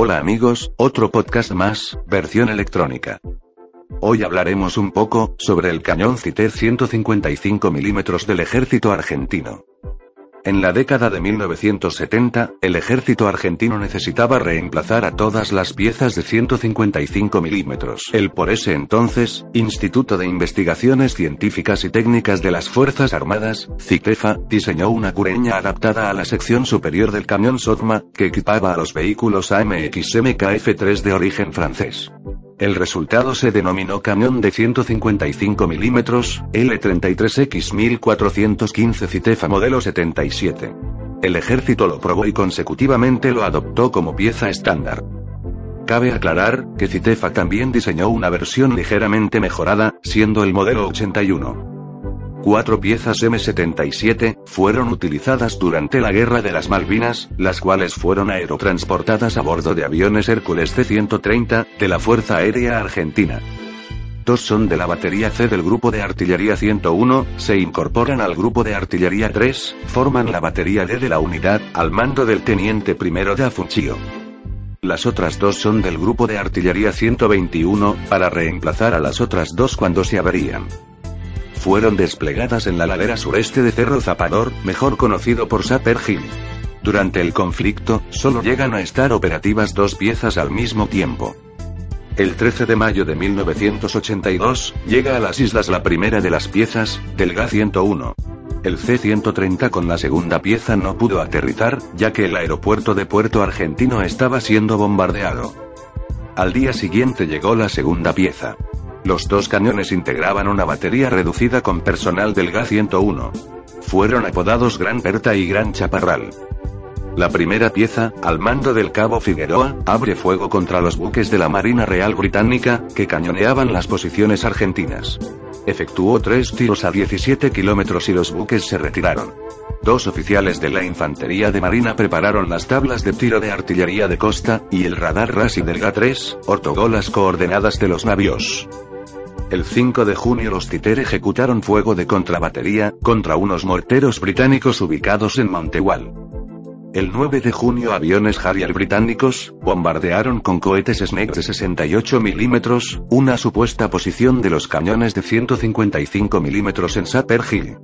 Hola amigos, otro podcast más, versión electrónica. Hoy hablaremos un poco sobre el cañón Citer 155 mm del ejército argentino. En la década de 1970, el ejército argentino necesitaba reemplazar a todas las piezas de 155 milímetros. El por ese entonces, Instituto de Investigaciones Científicas y Técnicas de las Fuerzas Armadas, CITEFA, diseñó una cureña adaptada a la sección superior del camión Sotma, que equipaba a los vehículos AMX MKF-3 de origen francés. El resultado se denominó camión de 155 mm, L33X 1415 Citefa modelo 77. El ejército lo probó y consecutivamente lo adoptó como pieza estándar. Cabe aclarar, que Citefa también diseñó una versión ligeramente mejorada, siendo el modelo 81. Cuatro piezas M77 fueron utilizadas durante la Guerra de las Malvinas, las cuales fueron aerotransportadas a bordo de aviones Hércules C-130 de la Fuerza Aérea Argentina. Dos son de la batería C del grupo de artillería 101, se incorporan al grupo de artillería 3, forman la batería D de la unidad, al mando del teniente primero de Afunchio. Las otras dos son del grupo de artillería 121, para reemplazar a las otras dos cuando se averían fueron desplegadas en la ladera sureste de Cerro Zapador, mejor conocido por Sapper Hill. Durante el conflicto, solo llegan a estar operativas dos piezas al mismo tiempo. El 13 de mayo de 1982, llega a las islas la primera de las piezas, del GA-101. El C-130 con la segunda pieza no pudo aterrizar, ya que el aeropuerto de Puerto Argentino estaba siendo bombardeado. Al día siguiente llegó la segunda pieza. Los dos cañones integraban una batería reducida con personal del GA-101. Fueron apodados Gran Berta y Gran Chaparral. La primera pieza, al mando del cabo Figueroa, abre fuego contra los buques de la Marina Real Británica, que cañoneaban las posiciones argentinas. Efectuó tres tiros a 17 kilómetros y los buques se retiraron. Dos oficiales de la Infantería de Marina prepararon las tablas de tiro de artillería de costa, y el radar RASI del GA-3, ortogó las coordenadas de los navios. El 5 de junio los Titer ejecutaron fuego de contrabatería, contra unos morteros británicos ubicados en Montewall. El 9 de junio aviones Harrier británicos, bombardearon con cohetes Snake de 68 milímetros, una supuesta posición de los cañones de 155 milímetros en Sapper Hill.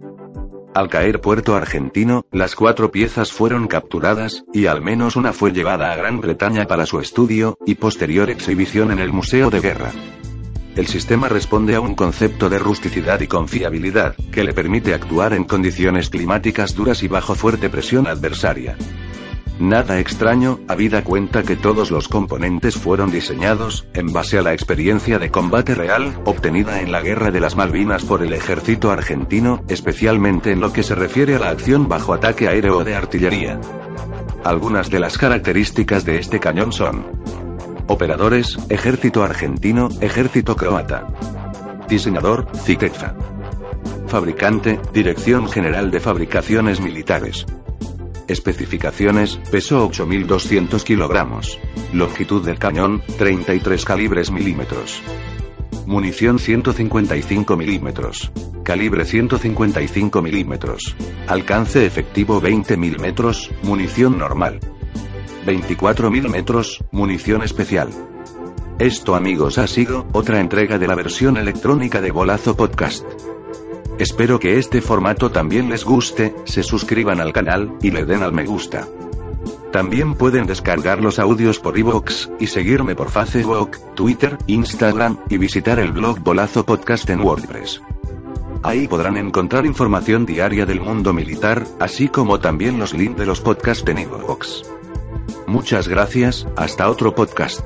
Al caer Puerto Argentino, las cuatro piezas fueron capturadas, y al menos una fue llevada a Gran Bretaña para su estudio, y posterior exhibición en el Museo de Guerra. El sistema responde a un concepto de rusticidad y confiabilidad, que le permite actuar en condiciones climáticas duras y bajo fuerte presión adversaria. Nada extraño, habida cuenta que todos los componentes fueron diseñados, en base a la experiencia de combate real, obtenida en la Guerra de las Malvinas por el ejército argentino, especialmente en lo que se refiere a la acción bajo ataque aéreo de artillería. Algunas de las características de este cañón son Operadores, Ejército Argentino, Ejército Croata. Diseñador, Citefa. Fabricante, Dirección General de Fabricaciones Militares. Especificaciones, peso 8.200 kilogramos. Longitud del cañón, 33 calibres milímetros. Munición 155 milímetros. Calibre 155 milímetros. Alcance efectivo 20 milímetros, munición normal. 24.000 metros, munición especial. Esto amigos ha sido, otra entrega de la versión electrónica de Bolazo Podcast. Espero que este formato también les guste, se suscriban al canal, y le den al me gusta. También pueden descargar los audios por iVoox, y seguirme por Facebook, Twitter, Instagram, y visitar el blog Bolazo Podcast en WordPress. Ahí podrán encontrar información diaria del mundo militar, así como también los links de los podcasts en iVoox. Muchas gracias, hasta otro podcast.